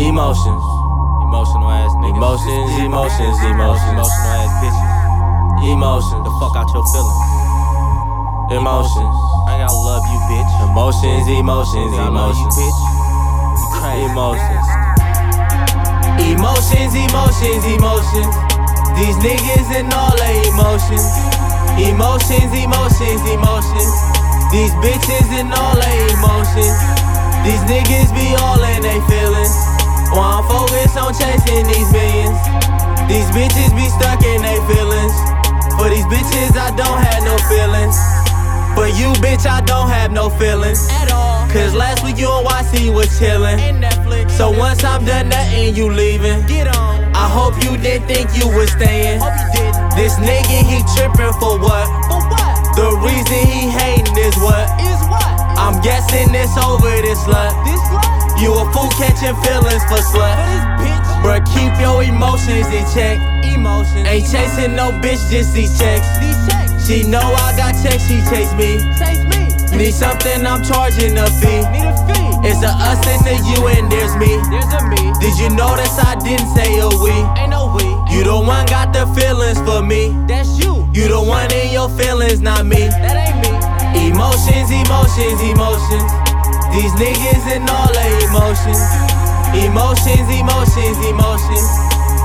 Emotions. Emotional ass niggas. Emotions, emotions, emotions. Emotional ass bitches. Emotions. The fuck out your feelings. Emotions. I ain't gotta love you, bitch. Emotions, emotions, love you, emotions. bitch. You crazy. Emotions. Emotions, emotions, emotions. These niggas and all their emotions. Emotions, emotions, emotions. These bitches and all their emotions. These niggas be all in their feelings. While I'm focused on chasing these millions. These bitches be stuck in their feelings. For these bitches, I don't have no feelings. But you, bitch, I don't have no feelings. At all. Cause last week you and YC was chillin'. So once I'm done nothing, you leaving. get on. I hope you didn't think you was staying. Hope you didn't. This nigga, he trippin' It's over this slut. This? You a fool catching feelings for slut. this. Bruh, keep your emotions in check. Emotions. Ain't chasing no bitch, just these checks. She know I got checks, she chase me. Chase me. Need something, I'm charging a fee. Need a fee. It's a us and a you and there's me. There's a me. Did you notice I didn't say a we? Ain't no we. You the one got the feelings for me. That's you. You the one in your feelings, not me. That ain't me. Emotions, emotions, emotions. These niggas and all their emotions. Emotions, emotions, emotions.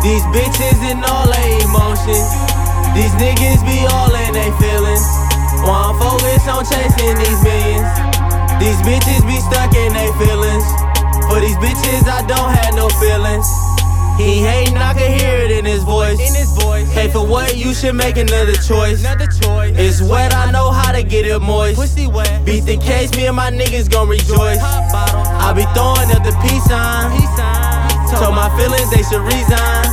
These bitches and all their emotions. These niggas be all in their feelings. While I'm focused on chasing these millions. These bitches be stuck in their feelings. For these bitches, I don't have no feelings. He hating, I can hear it in his voice. In his voice. Hey, for what you should make another choice. Another choice. It's wet, I know how to get it moist. Pussy wet. Beat the case, me and my niggas gon' rejoice. I be throwing up the peace sign. Told my feelings they should resign.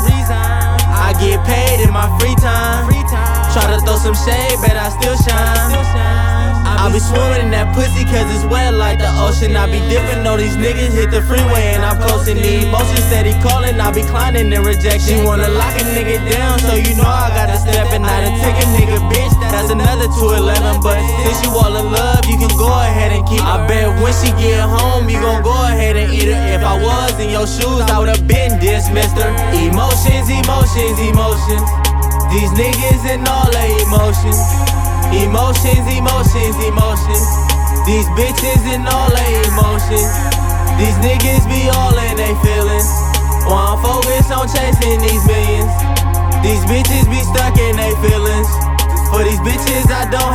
I get paid in my free time. Free time. Try to throw some shade, but I Still shine. I be swimming in that pussy cause it's wet like the ocean. I be dipping, know these niggas hit the freeway and I'm coasting. The emotion steady calling, I be climbing the rejection. She wanna lock a nigga down, so you know I gotta step and I done take a nigga bitch. That's another 211, but since you all in love, you can go ahead and keep. her. I bet when she get home, you gon' go ahead and eat her. If I was in your shoes, I would've been dismissed her. Emotions, emotions, emotions. These niggas and all their emotions. Emotions, emotions, emotions. These bitches and all their emotions. These niggas be all in they feelings. While I'm focused on chasing these millions. These bitches be stuck in they feelings. For these bitches, I don't